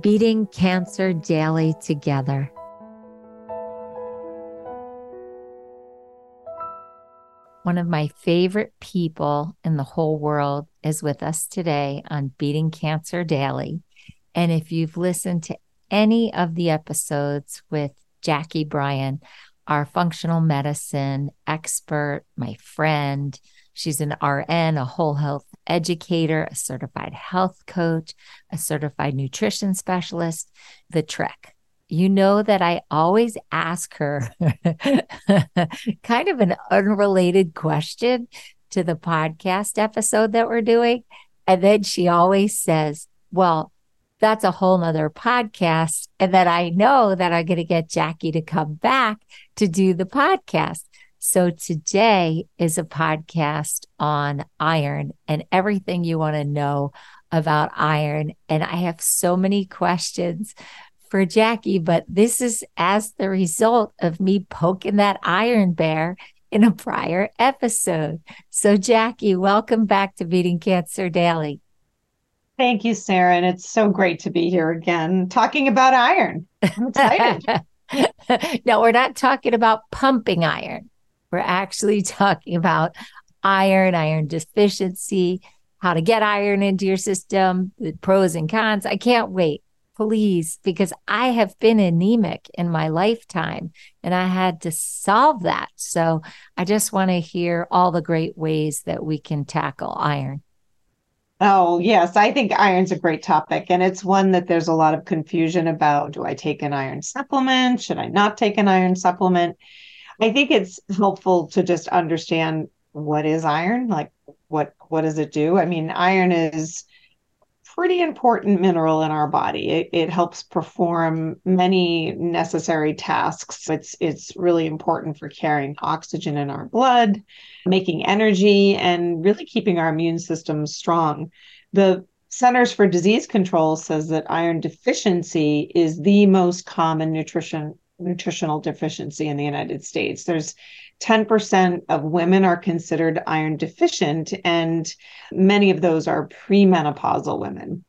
beating cancer daily together. One of my favorite people in the whole world is with us today on Beating Cancer Daily. And if you've listened to any of the episodes with Jacqui Bryan, our functional medicine expert, my friend, she's an RN, a whole health educator, a certified health coach, a certified nutrition specialist, the trick you know that I always ask her kind of an unrelated question to the podcast episode that we're doing. And then she always says, Well, that's a whole nother podcast. And then I know that I'm going to get Jacqui to come back to do the podcast. So today is a podcast on iron and everything you want to know about iron. And I have so many questions for Jacqui, but this is as the result of me poking that iron bear in a prior episode. So, Jacqui, welcome back to Beating Cancer Daily. Thank you, Sarah. And it's so great to be here again talking about iron. I'm excited. no, we're not talking about pumping iron. We're actually talking about iron, iron deficiency, how to get iron into your system, the pros and cons. I can't wait please, because I have been anemic in my lifetime and I had to solve that. So I just want to hear all the great ways that we can tackle iron. Oh, yes. I think iron's a great topic. And it's one that there's a lot of confusion about. Do I take an iron supplement? Should I not take an iron supplement? I think it's helpful to just understand what is iron? Like what what does it do? I mean, iron is pretty important mineral in our body. It, it, helps perform many necessary tasks. It's it's really important for carrying oxygen in our blood, making energy, and really keeping our immune system strong. The Centers for Disease Control says that iron deficiency is the most common nutrition nutritional deficiency in the United States. There's 10% of women are considered iron deficient, and many of those are premenopausal women.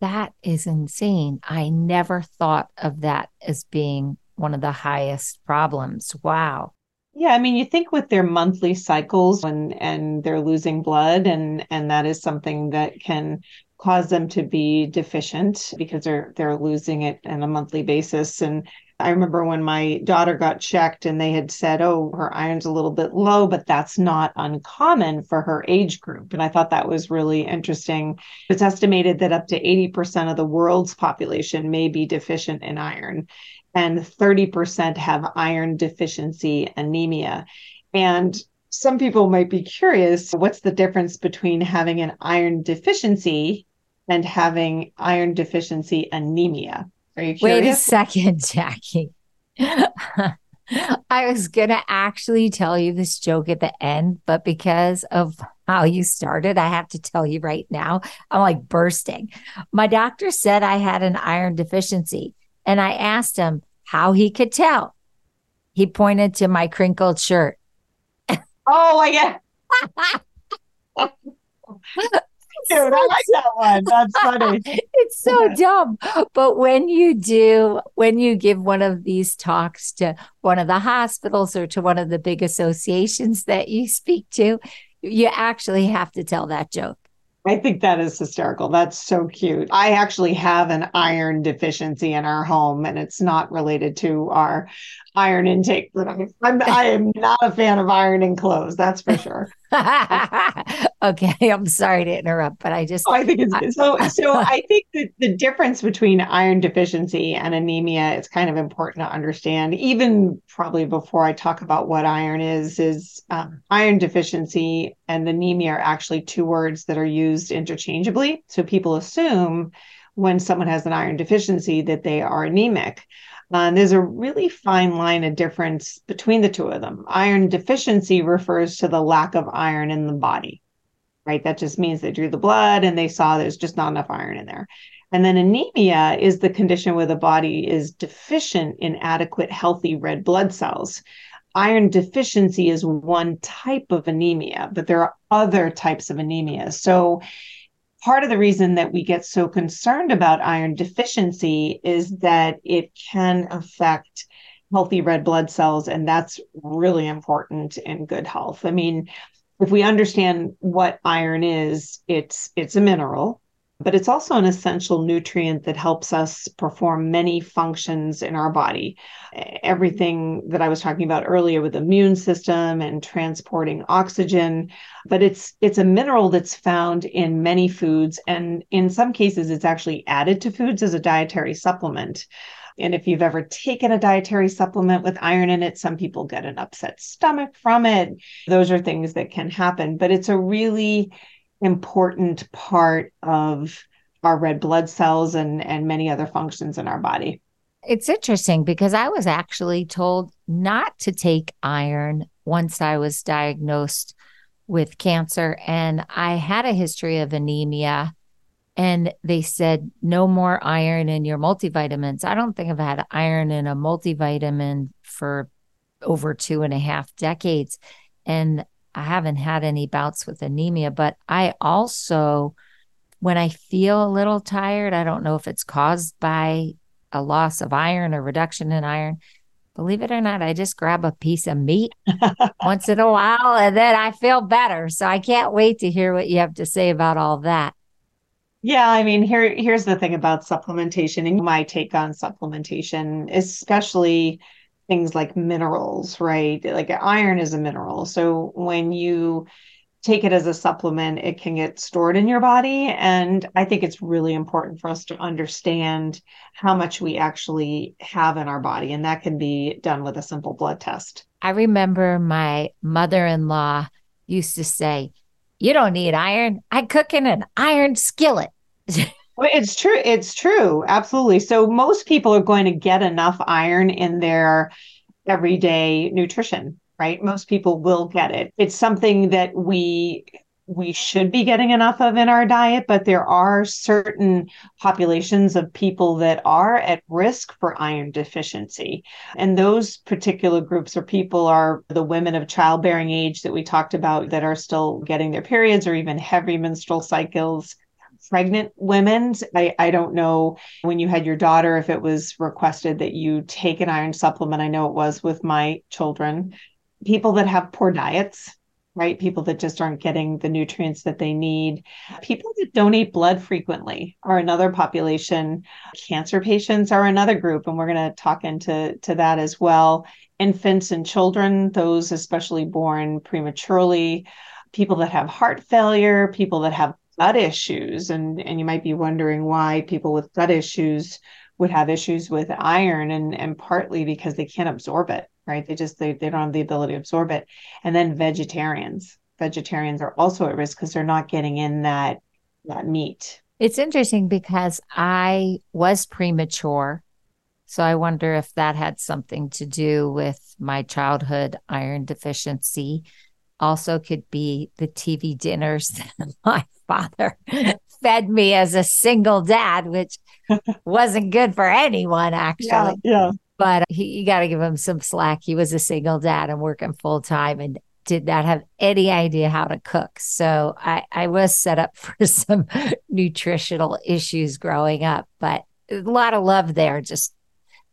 That is insane. I never thought of that as being one of the highest problems. Wow. Yeah, I mean, you think with their monthly cycles and and they're losing blood, and and that is something that can cause them to be deficient because they're they're losing it on a monthly basis. And I remember when my daughter got checked and they had said, oh, her iron's a little bit low, but that's not uncommon for her age group. And I thought that was really interesting. It's estimated that up to 80% of the world's population may be deficient in iron, and 30% have iron deficiency anemia. And some people might be curious what's the difference between having an iron deficiency and having iron deficiency anemia? Are you curious? Wait a second, Jacqui. I was going to actually tell you this joke at the end, but because of how you started, I have to tell you right now. I'm like bursting. My doctor said I had an iron deficiency, and I asked him how he could tell. He pointed to my crinkled shirt. Oh my God. Dude, I like that one. That's funny. it's so dumb. But when you do, when you give one of these talks to one of the hospitals or to one of the big associations that you speak to, you actually have to tell that joke. I think that is hysterical. That's so cute. I actually have an iron deficiency in our home, and it's not related to our iron intake. But I'm, I'm I am not a fan of ironing clothes. That's for sure. okay, I'm sorry to interrupt, but I just oh, I think it's I, so. So I think that the difference between iron deficiency and anemia is kind of important to understand. Even probably before I talk about what iron is, is um, iron deficiency and anemia are actually two words that are used interchangeably. So people assume when someone has an iron deficiency that they are anemic. Uh, and there's a really fine line of difference between the two of them. Iron deficiency refers to the lack of iron in the body, right? That just means they drew the blood and they saw there's just not enough iron in there. And then anemia is the condition where the body is deficient in adequate, healthy red blood cells. Iron deficiency is one type of anemia, but there are other types of anemia. So part of the reason that we get so concerned about iron deficiency is that it can affect healthy red blood cells and that's really important in good health i mean if we understand what iron is it's it's a mineral but it's also an essential nutrient that helps us perform many functions in our body. Everything that I was talking about earlier with the immune system and transporting oxygen, but it's it's a mineral that's found in many foods and in some cases it's actually added to foods as a dietary supplement. And if you've ever taken a dietary supplement with iron in it, some people get an upset stomach from it. Those are things that can happen, but it's a really important part of our red blood cells and, and many other functions in our body. It's interesting because I was actually told not to take iron once I was diagnosed with cancer. And I had a history of anemia. And they said, no more iron in your multivitamins. I don't think I've had iron in a multivitamin for over two and a half decades. And I haven't had any bouts with anemia, but I also, when I feel a little tired, I don't know if it's caused by a loss of iron or reduction in iron. Believe it or not, I just grab a piece of meat once in a while and then I feel better. So I can't wait to hear what you have to say about all that. Yeah, I mean, here here's the thing about supplementation and my take on supplementation, especially things like minerals, right? Like iron is a mineral. So when you take it as a supplement, it can get stored in your body. And I think it's really important for us to understand how much we actually have in our body. And that can be done with a simple blood test. I remember my mother in law used to say, You don't need iron. I cook in an iron skillet. It's true. It's true. Absolutely. So most people are going to get enough iron in their everyday nutrition, right? Most people will get it. It's something that we we should be getting enough of in our diet, but there are certain populations of people that are at risk for iron deficiency. And those particular groups or people are the women of childbearing age that we talked about that are still getting their periods or even heavy menstrual cycles pregnant women. I, I don't know when you had your daughter if it was requested that you take an iron supplement. I know it was with my children. People that have poor diets, right? People that just aren't getting the nutrients that they need. People that donate blood frequently are another population. Cancer patients are another group, and we're going to talk into to that as well. Infants and children, those especially born prematurely, people that have heart failure, people that have gut issues and and you might be wondering why people with gut issues would have issues with iron and and partly because they can't absorb it right? They just they, they don't have the ability to absorb it. And then vegetarians. Vegetarians are also at risk because they're not getting in that that meat. It's interesting because i was premature so i wonder if that had something to do with my childhood iron deficiency. Also could be the tv dinners that my father fed me as a single dad, which wasn't good for anyone, actually. Yeah. yeah. But he, you got to give him some slack. He was a single dad and working full time and did not have any idea how to cook. So I, I was set up for some nutritional issues growing up, but a lot of love there, just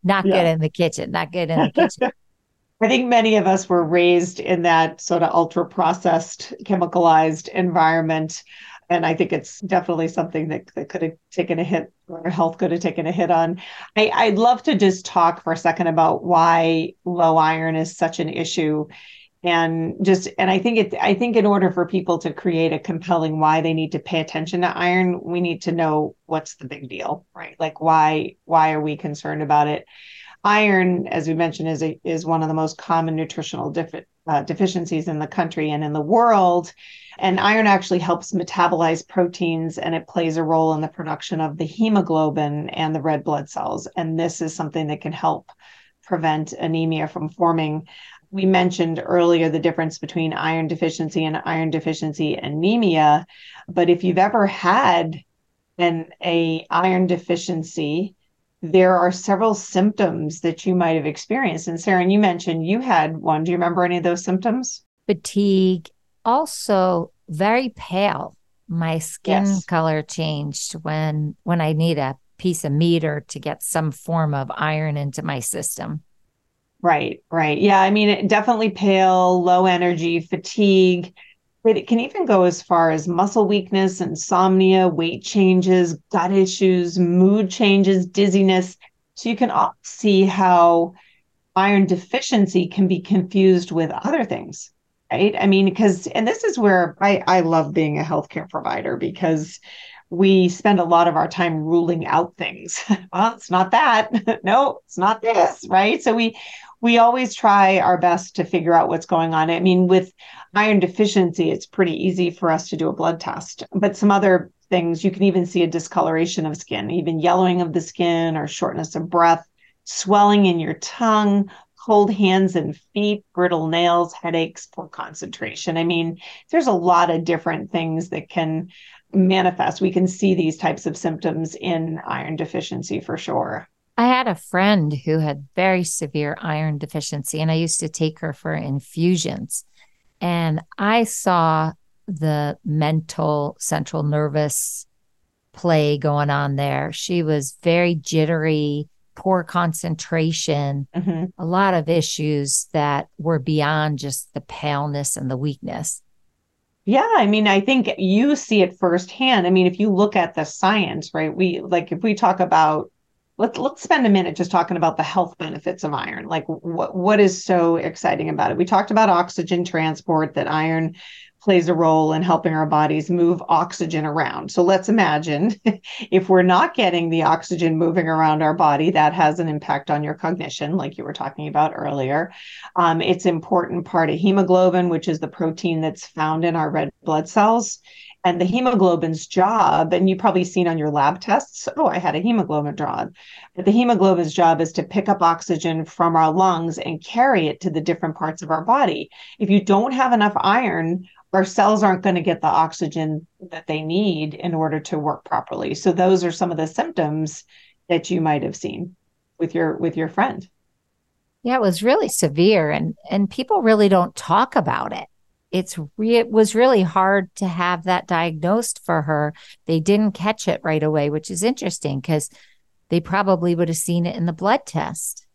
not yeah. good in the kitchen, not good in the kitchen. I think many of us were raised in that sort of ultra processed, chemicalized environment and I think it's definitely something that, that could have taken a hit or health could have taken a hit on. I, I'd love to just talk for a second about why low iron is such an issue. And just and i think it i think in order for people to create a compelling why they need to pay attention to iron we need to know what's the big deal right? Like why why are we concerned about it iron, as we mentioned, is a, is one of the most common nutritional uh, deficiencies in the country and in the world. And iron actually helps metabolize proteins and it plays a role in the production of the hemoglobin and the red blood cells. And this is something that can help prevent anemia from forming. We mentioned earlier the difference between iron deficiency and iron deficiency anemia. But if you've ever had an a iron deficiency, there are several symptoms that you might have experienced. And Sarah, you mentioned you had one. Do you remember any of those symptoms? Fatigue, also very pale. My skin yes. color changed when when I need a piece of meat or to get some form of iron into my system. Right, right. Yeah, I mean, definitely pale, low energy, fatigue it can even go as far as muscle weakness, insomnia, weight changes, gut issues, mood changes, dizziness. So you can see how iron deficiency can be confused with other things, right? I mean, because, and this is where I, I love being a healthcare provider because we spend a lot of our time ruling out things. well, it's not that. no, it's not this, right? So we we always try our best to figure out what's going on. I mean, with iron deficiency, it's pretty easy for us to do a blood test. But some other things, you can even see a discoloration of skin, even yellowing of the skin or shortness of breath, swelling in your tongue, cold hands and feet, brittle nails, headaches, poor concentration. I mean, there's a lot of different things that can manifest. We can see these types of symptoms in iron deficiency for sure. I had a friend who had very severe iron deficiency, and I used to take her for infusions. And I saw the mental central nervous play going on there. She was very jittery, poor concentration, mm-hmm. a lot of issues that were beyond just the paleness and the weakness. Yeah, I mean, I think you see it firsthand. I mean, if you look at the science, right? We like if we talk about let's let's spend a minute just talking about the health benefits of iron. Like what what is so exciting about it? We talked about oxygen transport that iron plays a role in helping our bodies move oxygen around. So let's imagine if we're not getting the oxygen moving around our body that has an impact on your cognition like you were talking about earlier. Um, it's important part of hemoglobin which is the protein that's found in our red blood cells and the hemoglobin's job, and you've probably seen on your lab tests, oh, I had a hemoglobin draw. But the hemoglobin's job is to pick up oxygen from our lungs and carry it to the different parts of our body. If you don't have enough iron, our cells aren't going to get the oxygen that they need in order to work properly. So those are some of the symptoms that you might have seen with your with your friend. Yeah, it was really severe and and people really don't talk about it it's re- it was really hard to have that diagnosed for her. They didn't catch it right away, which is interesting because they probably would have seen it in the blood test.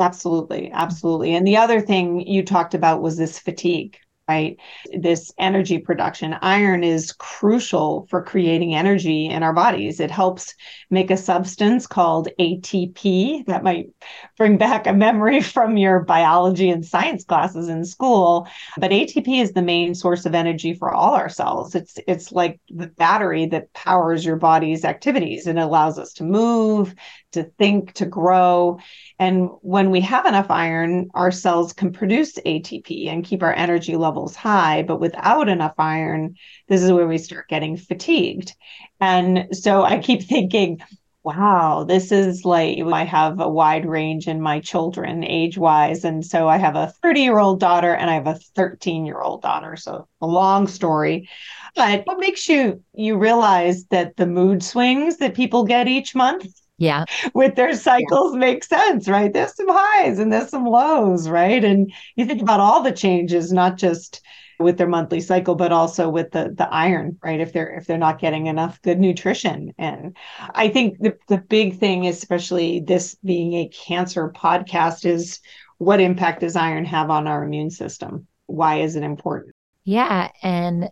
Absolutely, absolutely. And the other thing you talked about was this fatigue right? This energy production. Iron is crucial for creating energy in our bodies. It helps make a substance called ATP that might bring back a memory from your biology and science classes in school. But ATP is the main source of energy for all our cells. It's it's like the battery that powers your body's activities and allows us to move, to think, to grow. And when we have enough iron, our cells can produce ATP and keep our energy levels high. But without enough iron, this is where we start getting fatigued. And so I keep thinking, wow, this is like I have a wide range in my children age wise. And so I have a 30 year old daughter and I have a 13 year old daughter. So a long story. But what makes you you realize that the mood swings that people get each month yeah. With their cycles yeah. make sense right? There's some highs and there's some lows right? And you think about all the changes not just with their monthly cycle but also with the the iron right? If they're if they're not getting enough good nutrition and i think the, the big thing especially this being a cancer podcast is what impact does iron have on our immune system? Why is it important? Yeah and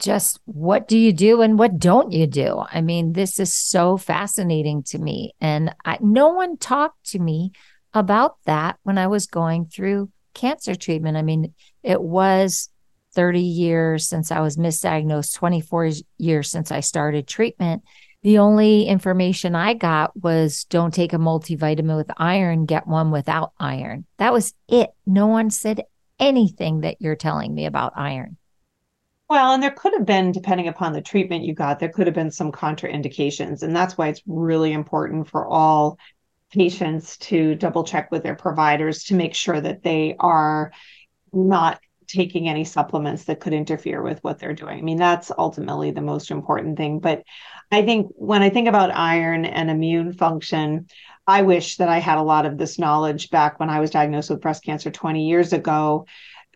just what do you do and what don't you do? I mean, this is so fascinating to me. And I, no one talked to me about that when I was going through cancer treatment. I mean, it was 30 years since I was misdiagnosed, 24 years since I started treatment. The only information I got was don't take a multivitamin with iron, get one without iron. That was it. No one said anything that you're telling me about iron. Well, and there could have been, depending upon the treatment you got, there could have been some contraindications. And that's why it's really important for all patients to double check with their providers to make sure that they are not taking any supplements that could interfere with what they're doing. I mean, that's ultimately the most important thing. But I think when I think about iron and immune function, I wish that I had a lot of this knowledge back when I was diagnosed with breast cancer 20 years ago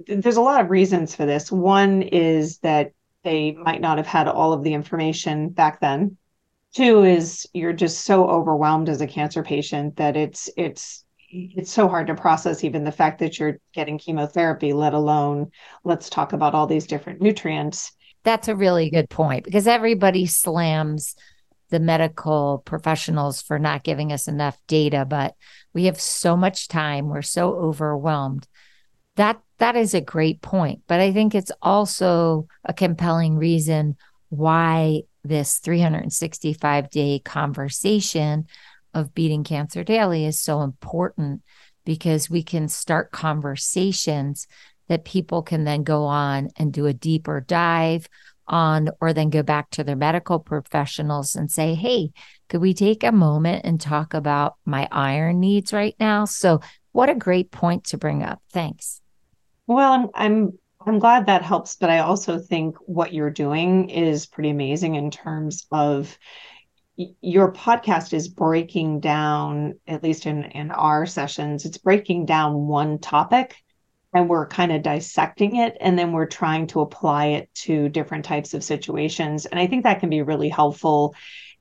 there's a lot of reasons for this. One is that they might not have had all of the information back then. Two is you're just so overwhelmed as a cancer patient that it's it's it's so hard to process even the fact that you're getting chemotherapy, let alone let's talk about all these different nutrients. That's a really good point because everybody slams the medical professionals for not giving us enough data, but we have so much time. We're so overwhelmed. That that is a great point. But I think it's also a compelling reason why this 365 day conversation of beating cancer daily is so important because we can start conversations that people can then go on and do a deeper dive on or then go back to their medical professionals and say hey could we take a moment and talk about my iron needs right now so what a great point to bring up thanks well, I'm I'm I'm glad that helps, but I also think what you're doing is pretty amazing in terms of your podcast is breaking down at least in in our sessions it's breaking down one topic and we're kind of dissecting it and then we're trying to apply it to different types of situations. And i think that can be really helpful.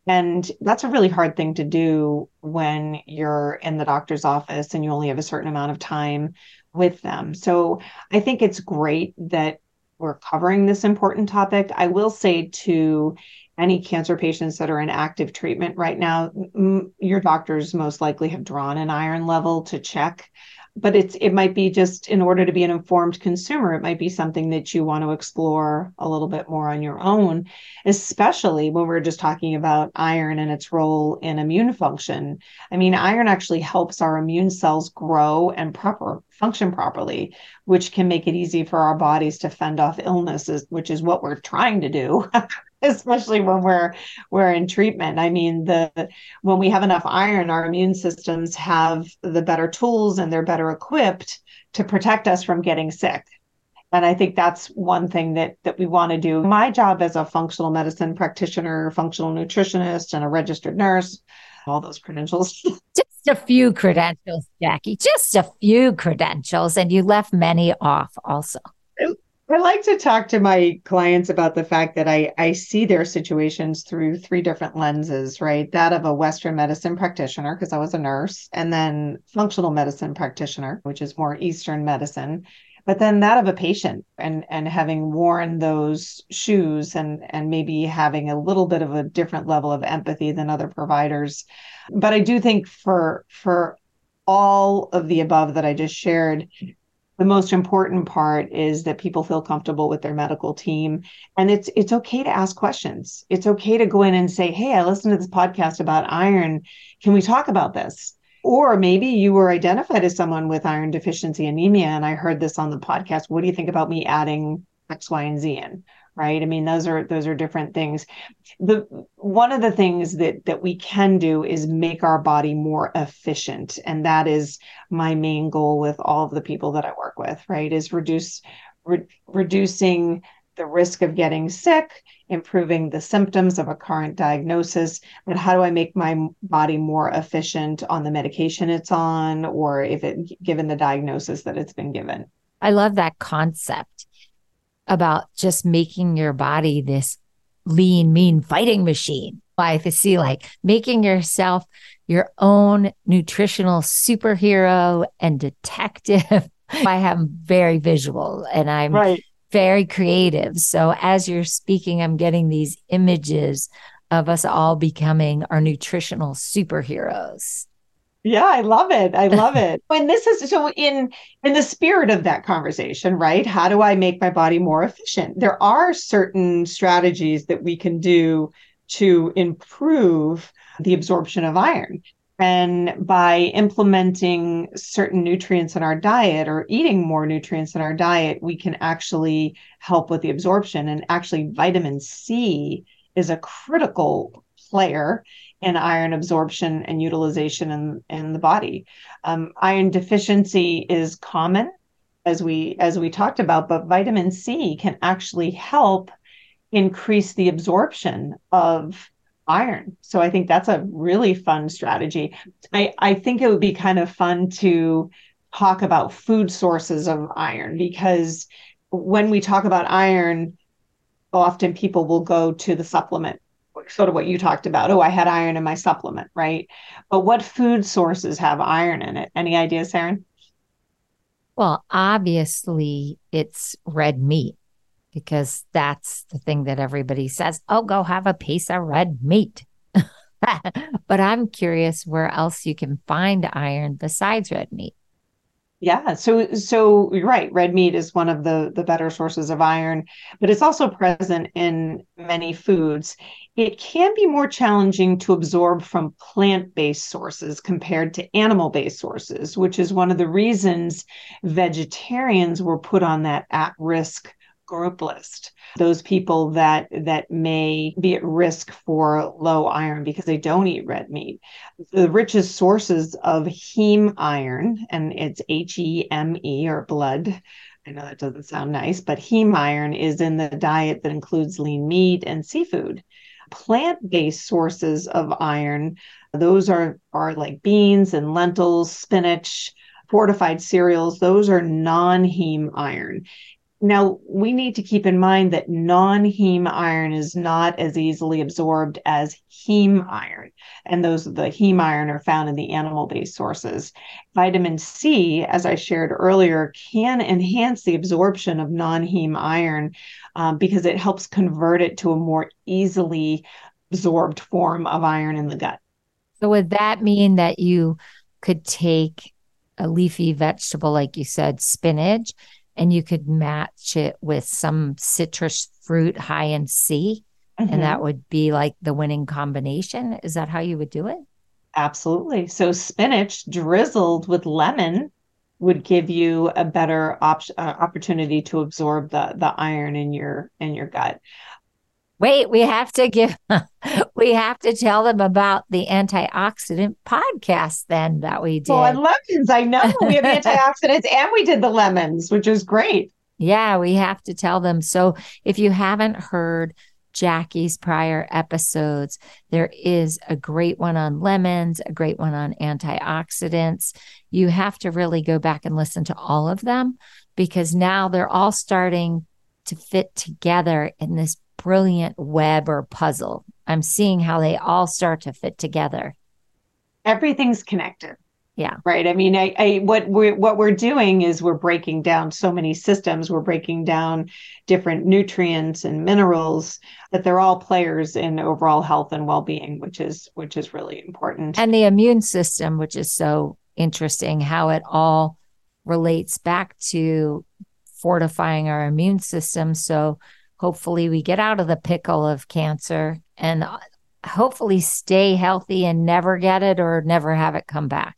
And that's a really hard thing to do when you're in the doctor's office and you only have a certain amount of time with them. So I think it's great that we're covering this important topic. I will say to any cancer patients that are in active treatment right now, m- your doctors most likely have drawn an iron level to check but it's it might be just in order to be an informed consumer it might be something that you want to explore a little bit more on your own especially when we're just talking about iron and its role in immune function. I mean iron actually helps our immune cells grow and proper function properly which can make it easy for our bodies to fend off illnesses which is what we're trying to do especially when we're we're in treatment. I mean the when we have enough iron our immune systems have the better tools and they're better equipped to protect us from getting sick. And i think that's one thing that that we want to do. My job as a functional medicine practitioner functional nutritionist and a registered nurse all those credentials. Just a few credentials Jacqui just a few credentials and you left many off also I like to talk to my clients about the fact that I, I see their situations through three different lenses, right? That of a Western medicine practitioner, because I was a nurse, and then functional medicine practitioner, which is more Eastern medicine, but then that of a patient and and having worn those shoes and and maybe having a little bit of a different level of empathy than other providers. But I do think for for all of the above that I just shared, the most important part is that people feel comfortable with their medical team. And it's it's okay to ask questions. It's okay to go in and say hey i listened to this podcast about iron. Can we talk about this? Or maybe you were identified as someone with iron deficiency anemia and i heard this on the podcast. What do you think about me adding x y and z in right? I mean those are those are different things. The one of the things that that we can do is make our body more efficient and that is my main goal with all of the people that i work with right? Is reduce re- reducing the risk of getting sick improving the symptoms of a current diagnosis but how do i make my body more efficient on the medication it's on or if it given the diagnosis that it's been given? I love that concept about just making your body this lean, mean fighting machine. I see like making yourself your own nutritional superhero and detective. I am very visual and I'm right. very creative. So as you're speaking, I'm getting these images of us all becoming our nutritional superheroes. Yeah, I love it. I love it. And this is so in in the spirit of that conversation, right? How do I make my body more efficient? There are certain strategies that we can do to improve the absorption of iron. And by implementing certain nutrients in our diet or eating more nutrients in our diet, we can actually help with the absorption. And actually, vitamin C is a critical player in iron absorption and utilization in, in the body. Um, iron deficiency is common as we as we talked about, but vitamin C can actually help increase the absorption of iron. So I think that's a really fun strategy. I, I think it would be kind of fun to talk about food sources of iron because when we talk about iron, often people will go to the supplement, sort of what you talked about. Oh, I had iron in my supplement, right? But what food sources have iron in it? Any ideas, Saranne? Well, obviously, it's red meat because that's the thing that everybody says, oh, go have a piece of red meat. but I'm curious where else you can find iron besides red meat. Yeah, so so you're right. Red meat is one of the the better sources of iron, but it's also present in many foods. It can be more challenging to absorb from plant-based sources compared to animal-based sources, which is one of the reasons vegetarians were put on that at-risk group list those people that that may be at risk for low iron because they don't eat red meat the richest sources of heme iron and it's h-e-m-e or blood I know that doesn't sound nice, but heme iron is in the diet that includes lean meat and seafood. Plant-based sources of iron, those are are like beans and lentils, spinach, fortified cereals. Those are non-heme iron. Now, we need to keep in mind that non heme iron is not as easily absorbed as heme iron. And those, the heme iron, are found in the animal based sources. Vitamin C, as I shared earlier, can enhance the absorption of non heme iron um, because it helps convert it to a more easily absorbed form of iron in the gut. So, would that mean that you could take a leafy vegetable, like you said, spinach? And you could match it with some citrus fruit high in C. Mm-hmm. And that would be like the winning combination. Is that how you would do it? Absolutely. So spinach drizzled with lemon would give you a better op- uh, opportunity to absorb the the iron in your in your gut wait, we have to give, we have to tell them about the antioxidant podcast then that we did. Oh, and lemons. I know we have antioxidants and we did the lemons, which is great. Yeah, we have to tell them. So if you haven't heard Jacqui's prior episodes, there is a great one on lemons, a great one on antioxidants. You have to really go back and listen to all of them because now they're all starting to fit together in this brilliant web or puzzle. I'm seeing how they all start to fit together. Everything's connected. Yeah. Right. I mean, I, I what we're what we're doing is we're breaking down so many systems. We're breaking down different nutrients and minerals that they're all players in overall health and well-being, which is which is really important. And the immune system, which is so interesting, how it all relates back to fortifying our immune system. So hopefully we get out of the pickle of cancer and uh, hopefully stay healthy and never get it or never have it come back.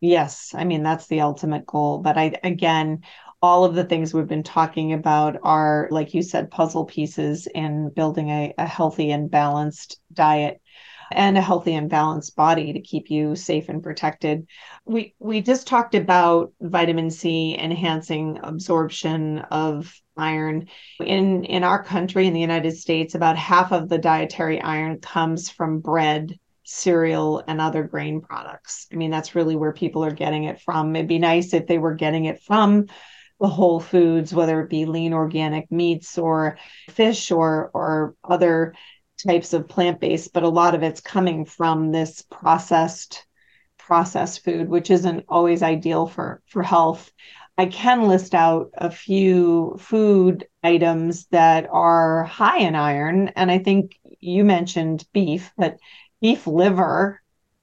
Yes, I mean that's the ultimate goal, but I again all of the things we've been talking about are like you said puzzle pieces in building a, a healthy and balanced diet and a healthy and balanced body to keep you safe and protected. We we just talked about vitamin C enhancing absorption of iron. In in our country in the United States, about half of the dietary iron comes from bread, cereal and other grain products. I mean, that's really where people are getting it from. It'd be nice if they were getting it from the whole foods, whether it be lean organic meats or fish or or other types of plant-based, but a lot of it's coming from this processed processed food, which isn't always ideal for for health. I can list out a few food items that are high in iron, and I think you mentioned beef, but beef liver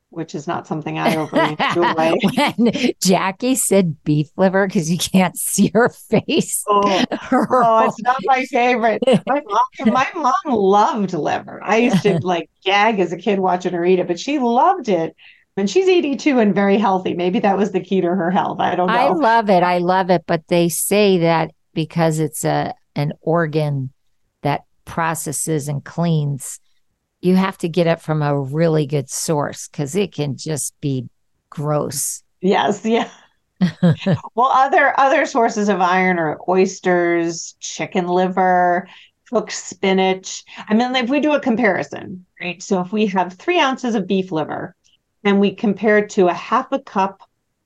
which is not something I overly enjoy. when Jacqui said beef liver because you can't see her face. Oh, oh, it's not my favorite. My mom, my mom loved liver. I used to like gag as a kid watching her eat it, but she loved it. And she's 82 and very healthy. Maybe that was the key to her health. I don't know. I love it. I love it. But they say that because it's a an organ that processes and cleans, you have to get it from a really good source because it can just be gross. Yes, yeah. well, other other sources of iron are oysters, chicken liver, cooked spinach. I mean, if we do a comparison, right? So if we have three ounces of beef liver and we compare it to a half a cup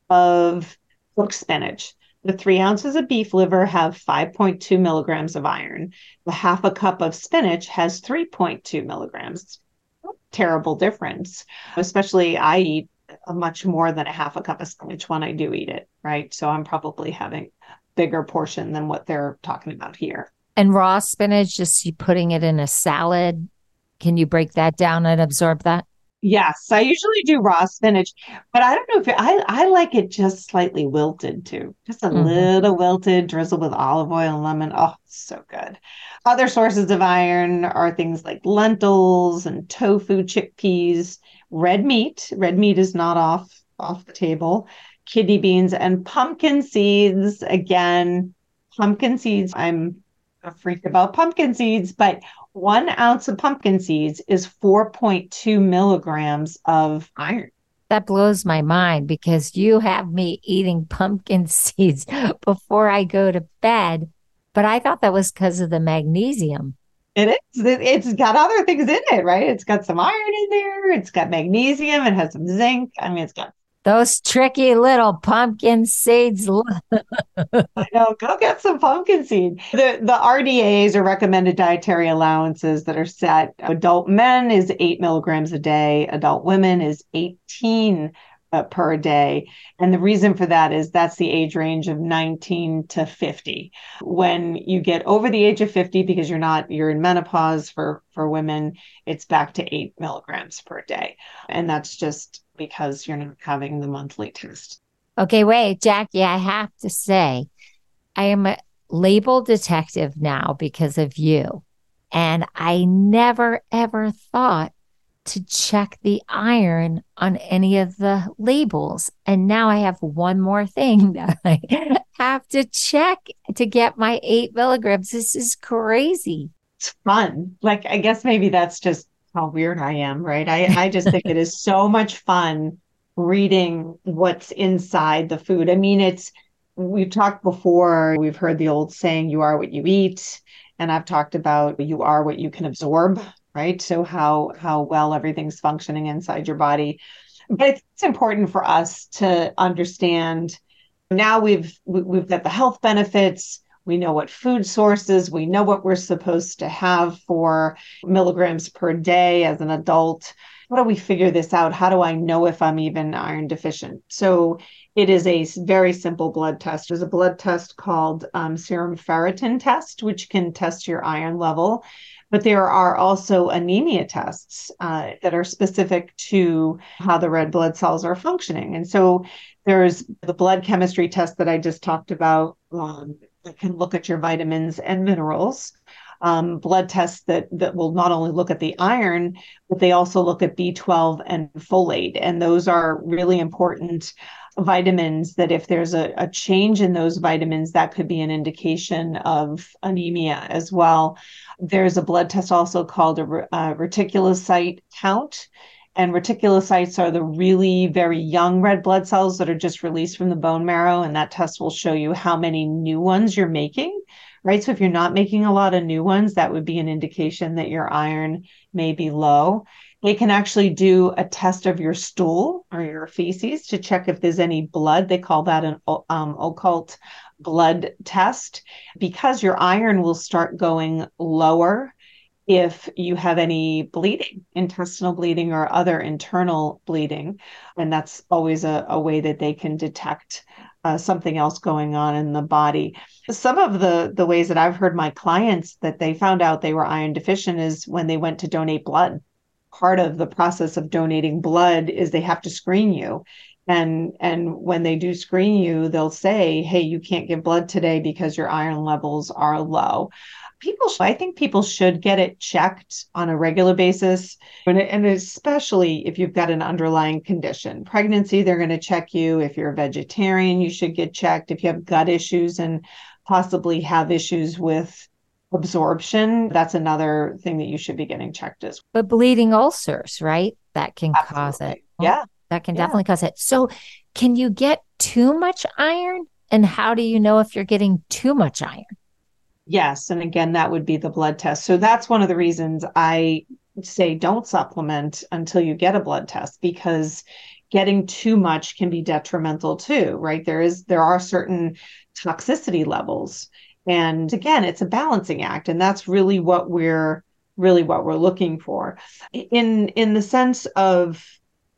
of cooked spinach, the three ounces of beef liver have 5.2 milligrams of iron. The half a cup of spinach has 3.2 milligrams. Terrible difference. Especially, I eat much more than a half a cup of spinach when I do eat it, right? So I'm probably having bigger portion than what they're talking about here. And raw spinach, just you putting it in a salad, can you break that down and absorb that? Yes, I usually do raw spinach, but I don't know if it, I I like it just slightly wilted too, just a mm-hmm. little wilted, drizzled with olive oil and lemon. Oh, so good. Other sources of iron are things like lentils and tofu, chickpeas, red meat. Red meat is not off off the table. Kidney beans and pumpkin seeds. Again, pumpkin seeds. I'm a freak about pumpkin seeds, but one ounce of pumpkin seeds is 4.2 milligrams of iron. That blows my mind because you have me eating pumpkin seeds before I go to bed. But I thought that was because of the magnesium. It is. It's got other things in it, right? It's got some iron in there. It's got magnesium. It has some zinc. I mean, it's got those tricky little pumpkin seeds. Know. Go get some pumpkin seed. The the RDAs are recommended dietary allowances that are set. Adult men is eight milligrams a day. Adult women is 18 uh, per day. And the reason for that is that's the age range of 19 to 50. When you get over the age of 50, because you're not, you're in menopause for, for women, it's back to eight milligrams per day. And that's just because you're not having the monthly test. Okay, wait, Jacqui, I have to say, I am a label detective now because of you. And I never, ever thought to check the iron on any of the labels. And now I have one more thing that I have to check to get my eight milligrams. This is crazy. It's fun. Like, I guess maybe that's just how weird I am, right? I, I just think it is so much fun reading what's inside the food. I mean, it's, we've talked before, we've heard the old saying, you are what you eat. And I've talked about you are what you can absorb, right? So how how well everything's functioning inside your body. But it's important for us to understand now we've we've got the health benefits we know what food sources we know what we're supposed to have for milligrams per day as an adult. How do we figure this out? How do i know if i'm even iron deficient? So it is a very simple blood test. There's a blood test called um, serum ferritin test which can test your iron level. But there are also anemia tests uh, that are specific to how the red blood cells are functioning. And so there's the blood chemistry test that I just talked about um, can look at your vitamins and minerals. Um, blood tests that that will not only look at the iron, but they also look at B12 and folate, and those are really important vitamins that if there's a, a change in those vitamins, that could be an indication of anemia as well. There's a blood test also called a, a reticulocyte count. And reticulocytes are the really very young red blood cells that are just released from the bone marrow. And that test will show you how many new ones you're making, right? So if you're not making a lot of new ones, that would be an indication that your iron may be low. They can actually do a test of your stool or your feces to check if there's any blood. They call that an um, occult blood test because your iron will start going lower if you have any bleeding, intestinal bleeding or other internal bleeding. And that's always a, a way that they can detect uh, something else going on in the body. Some of the the ways that I've heard my clients that they found out they were iron deficient is when they went to donate blood. part of the process of donating blood is they have to screen you and and when they do screen you they'll say hey you can't give blood today because your iron levels are low people i think people should get it checked on a regular basis and, and especially if you've got an underlying condition pregnancy they're going to check you if you're a vegetarian you should get checked if you have gut issues and possibly have issues with absorption that's another thing that you should be getting checked as well. but bleeding ulcers right that can Absolutely. cause it oh, yeah that can yeah. definitely cause it. So, can you get too much iron? And how do you know if you're getting too much iron? Yes. And again, that would be the blood test. So, that's one of the reasons I say don't supplement until you get a blood test because getting too much can be detrimental too, right? There is, there are certain toxicity levels. And again, it's a balancing act. And that's really what we're really what we're looking for in in the sense of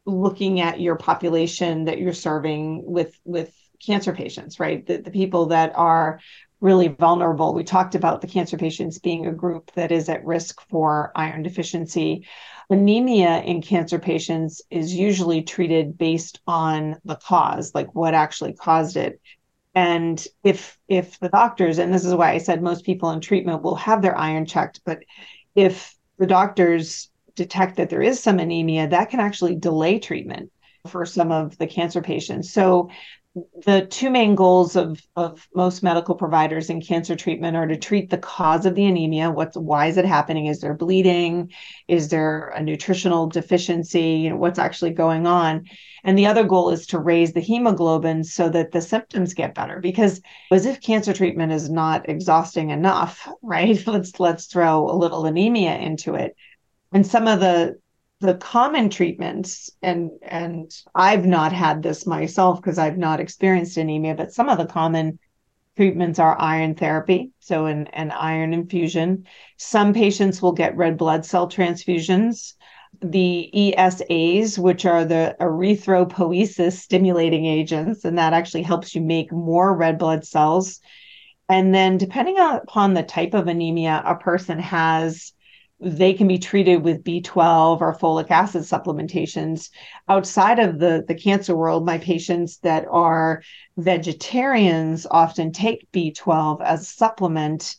looking at your population that you're serving with with cancer patients right the, the people that are really vulnerable. We talked about the cancer patients being a group that is at risk for iron deficiency. Anemia in cancer patients is usually treated based on the cause like what actually caused it. And if if the doctors and this is why i said most people in treatment will have their iron checked but if the doctors detect that there is some anemia, that can actually delay treatment for some of the cancer patients. So the two main goals of, of most medical providers in cancer treatment are to treat the cause of the anemia. What's why is it happening? Is there bleeding? Is there a nutritional deficiency? You know, what's actually going on? And the other goal is to raise the hemoglobin so that the symptoms get better. Because as if cancer treatment is not exhausting enough, right? Let's let's throw a little anemia into it and some of the the common treatments and and I've not had this myself because I've not experienced anemia but some of the common treatments are iron therapy so an, an iron infusion. Some patients will get red blood cell transfusions. The ESAs which are the erythropoiesis stimulating agents and that actually helps you make more red blood cells. And then depending upon the type of anemia a person has they can be treated with B12 or folic acid supplementations. Outside of the, the cancer world, my patients that are vegetarians often take B12 as a supplement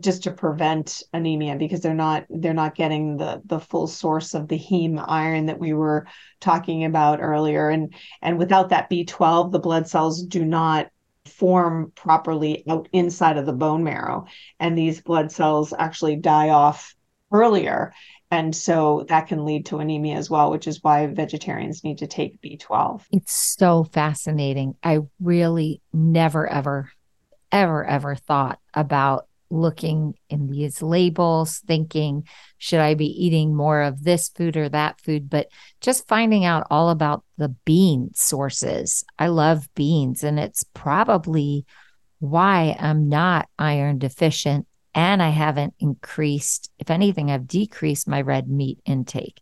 just to prevent anemia because they're not they're not getting the the full source of the heme iron that we were talking about earlier and and without that B12 the blood cells do not form properly out inside of the bone marrow and these blood cells actually die off earlier. And so that can lead to anemia as well, which is why vegetarians need to take B12. It's so fascinating. I really never, ever, ever, ever thought about looking in these labels, thinking, should I be eating more of this food or that food? But just finding out all about the bean sources. I love beans, and it's probably why I'm not iron deficient and I haven't increased, if anything, I've decreased my red meat intake.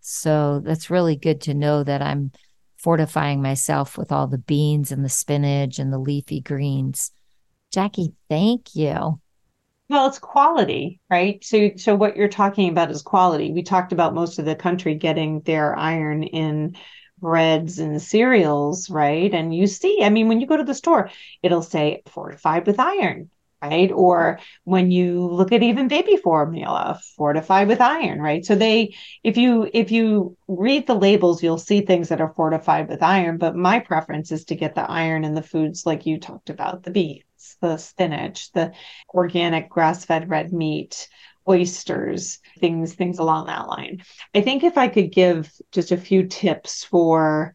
So that's really good to know that I'm fortifying myself with all the beans and the spinach and the leafy greens. Jacqui, thank you. Well, it's quality, right? So so what you're talking about is quality. We talked about most of the country getting their iron in breads and cereals, right? And you see, I mean, when you go to the store, it'll say fortified with iron right? Or when you look at even baby formula, fortified with iron, right? So they, if you if you read the labels, you'll see things that are fortified with iron. But my preference is to get the iron in the foods like you talked about, the beets, the spinach, the organic grass-fed red meat, oysters, things things along that line. I think if I could give just a few tips for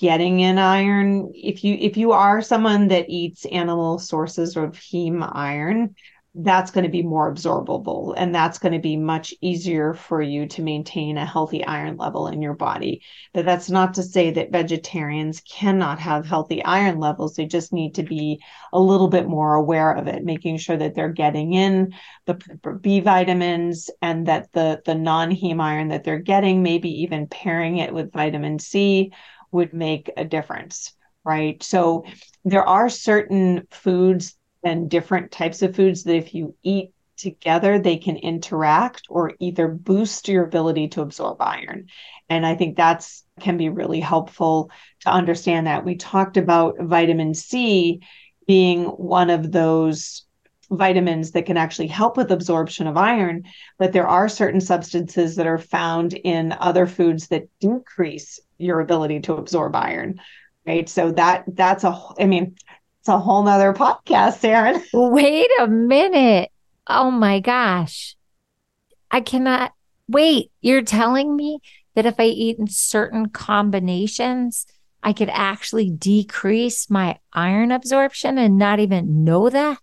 getting in iron. If you if you are someone that eats animal sources of heme iron that's going to be more absorbable and that's going to be much easier for you to maintain a healthy iron level in your body. But that's not to say that vegetarians cannot have healthy iron levels. They just need to be a little bit more aware of it making sure that they're getting in the b vitamins and that the the non-heme iron that they're getting maybe even pairing it with vitamin c would make a difference, right? So there are certain foods and different types of foods that if you eat together they can interact or either boost your ability to absorb iron. And I think that's can be really helpful to understand that. We talked about vitamin C being one of those vitamins that can actually help with absorption of iron, but there are certain substances that are found in other foods that decrease your ability to absorb iron. Right. So that that's a I mean, it's a whole nother podcast, Saranne. Wait a minute. Oh my gosh. I cannot wait. You're telling me that if I eat in certain combinations, I could actually decrease my iron absorption and not even know that?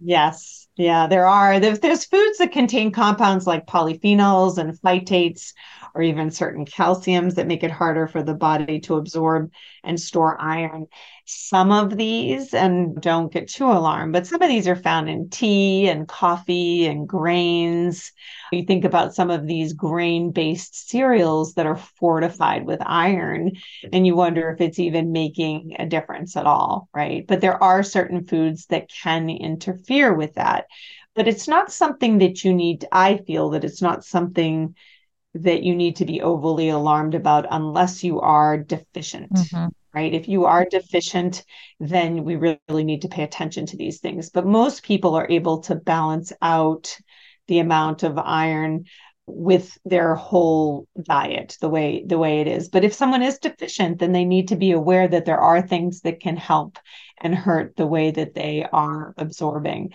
Yes. Yeah, there are. There's, foods that contain compounds like polyphenols and phytates or even certain calciums that make it harder for the body to absorb and store iron. Some of these, and don't get too alarmed, but some of these are found in tea and coffee and grains. You think about some of these grain based cereals that are fortified with iron, and you wonder if it's even making a difference at all, right? But there are certain foods that can interfere with that. But it's not something that you need, I feel that it's not something that you need to be overly alarmed about unless you are deficient. Mm-hmm. Right. If you are deficient, then we really need to pay attention to these things. But most people are able to balance out the amount of iron with their whole diet the way the way it is but if someone is deficient then they need to be aware that there are things that can help and hurt the way that they are absorbing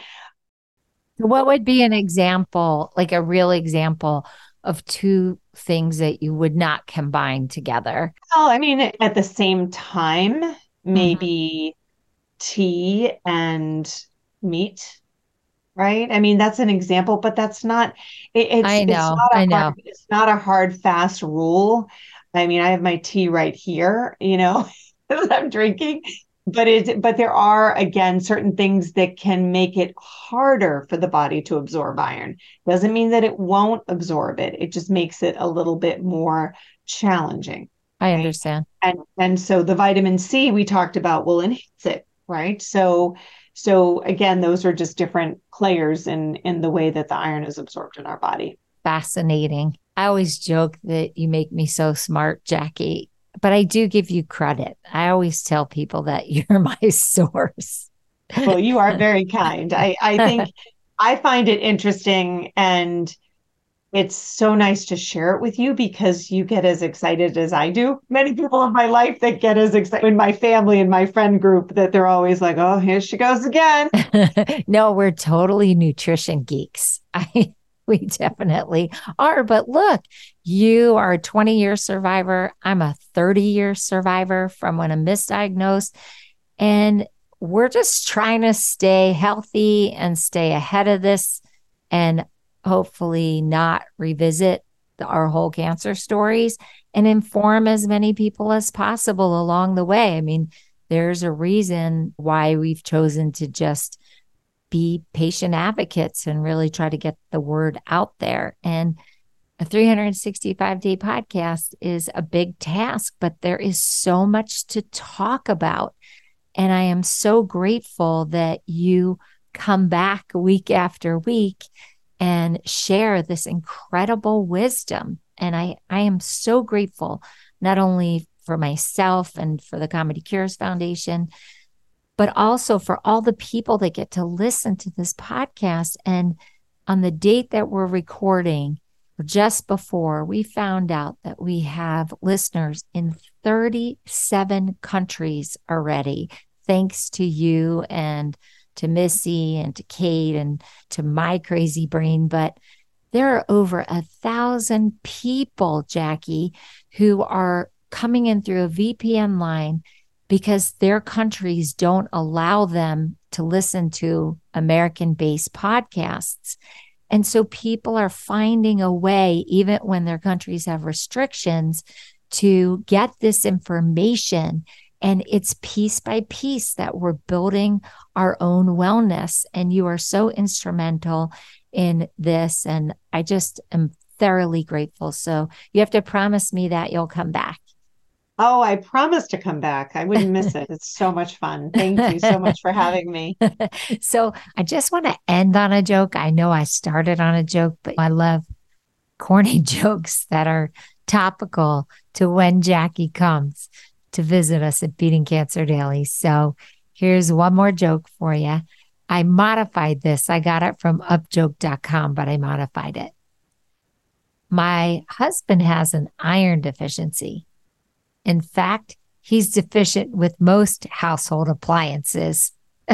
what would be an example like a real example of two things that you would not combine together? Well, I mean, at the same time, mm-hmm. maybe mm-hmm. tea and meat, right? I mean, that's an example, but that's not. It, it's, I know. It's not I know. Hard, it's not a hard, fast rule. I mean, I have my tea right here, you know, that I'm drinking but it but there are again certain things that can make it harder for the body to absorb iron. Doesn't mean that it won't absorb it. It just makes it a little bit more challenging. I right? understand. And and so the vitamin c we talked about will enhance it right? So so again those are just different players in in the way that the iron is absorbed in our body. Fascinating. I always joke that you make me so smart Jacqui but I do give you credit. I always tell people that you're my source. Well, you are very kind. I, I think I find it interesting and it's so nice to share it with you because you get as excited as I do. Many people in my life that get as excited in my family and my friend group that they're always like, oh, here she goes again. no, we're totally nutrition geeks. I we definitely are. But look, you are a 20 year survivor. I'm a 30 year survivor from when I'm misdiagnosed. And we're just trying to stay healthy and stay ahead of this and hopefully not revisit the, our whole cancer stories and inform as many people as possible along the way. I mean, there's a reason why we've chosen to just be patient advocates and really try to get the word out there. And a 365 day podcast is a big task, but there is so much to talk about. And I am so grateful that you come back week after week and share this incredible wisdom. And I, I am so grateful, not only for myself and for the Comedy Cures Foundation, but also for all the people that get to listen to this podcast. And on the date that we're recording, just before, we found out that we have listeners in 37 countries already, thanks to you and to Missy and to Kate and to my crazy brain. But there are over a thousand people, Jacqui, who are coming in through a VPN line because their countries don't allow them to listen to American based podcasts. And so people are finding a way, even when their countries have restrictions, to get this information. And it's piece by piece that we're building our own wellness. And you are so instrumental in this. And I just am thoroughly grateful. So you have to promise me that you'll come back. Oh, I promise to come back. I wouldn't miss it. It's so much fun. Thank you so much for having me. so, I just want to end on a joke. I know I started on a joke, but I love corny jokes that are topical to when Jacqui comes to visit us at Beating Cancer Daily. So, here's one more joke for you. I modified this. I got it from upjoke.com, but I modified it. My husband has an iron deficiency. In fact, he's deficient with most household appliances.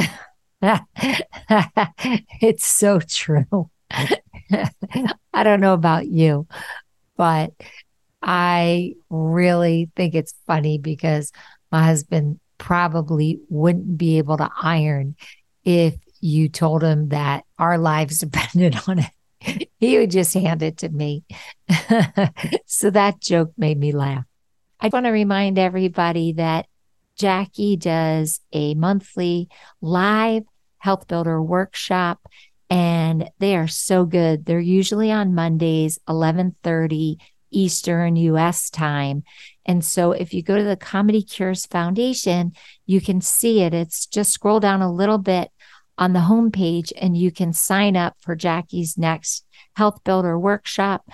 it's so true. I don't know about you, but I really think it's funny because my husband probably wouldn't be able to iron if you told him that our lives depended on it. he would just hand it to me. so that joke made me laugh. I want to remind everybody that Jacqui does a monthly live health builder workshop and they are so good. They're usually on Mondays, 11:30 Eastern US time. And so if you go to the Comedy Cures Foundation, you can see it. It's just scroll down a little bit on the homepage and you can sign up for Jacqui's next health builder workshop.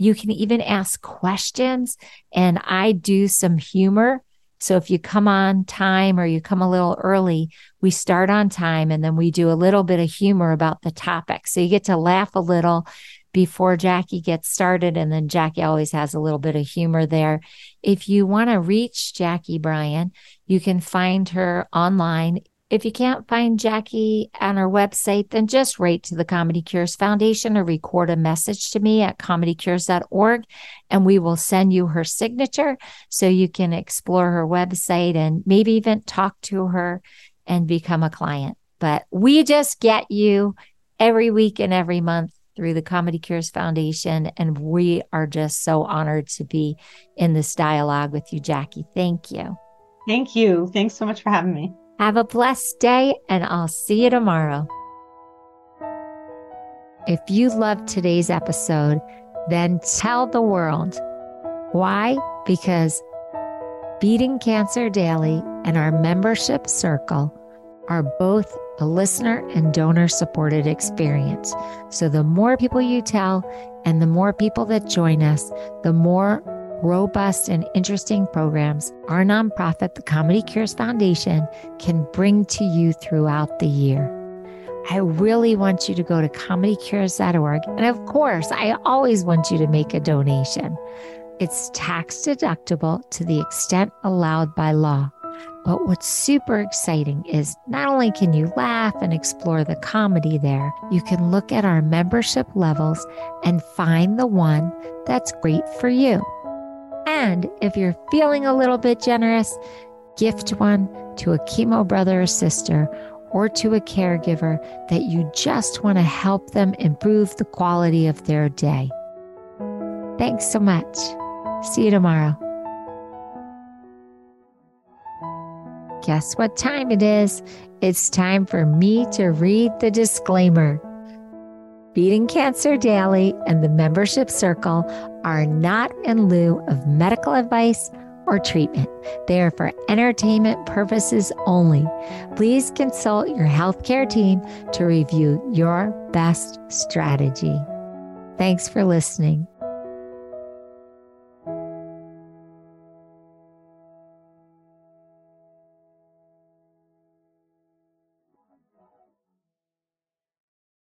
You can even ask questions, and I do some humor. So if you come on time or you come a little early, we start on time and then we do a little bit of humor about the topic. So you get to laugh a little before Jacqui gets started. And then Jacqui always has a little bit of humor there. If you want to reach Jacqui Bryan, you can find her online if you can't find Jacqui on her website, then just write to the Comedy Cures Foundation or record a message to me at comedycures.org and we will send you her signature so you can explore her website and maybe even talk to her and become a client. But we just get you every week and every month through the Comedy Cures Foundation. And we are just so honored to be in this dialogue with you, Jacqui. Thank you. Thank you. Thanks so much for having me. Have a blessed day, and I'll see you tomorrow. If you loved today's episode, then tell the world. Why? Because Beating Cancer Daily and our membership circle are both a listener and donor supported experience. So the more people you tell and the more people that join us, the more robust and interesting programs our nonprofit, the Comedy Cures Foundation, can bring to you throughout the year. I really want you to go to comedycures.org. And of course, I always want you to make a donation. It's tax deductible to the extent allowed by law. But what's super exciting is not only can you laugh and explore the comedy there, you can look at our membership levels and find the one that's great for you. And if you're feeling a little bit generous, gift one to a chemo brother or sister or to a caregiver that you just want to help them improve the quality of their day. Thanks so much. See you tomorrow. Guess what time it is? It's time for me to read the disclaimer. Beating Cancer Daily and the membership circle are not in lieu of medical advice or treatment. They are for entertainment purposes only. Please consult your healthcare team to review your best strategy. Thanks for listening.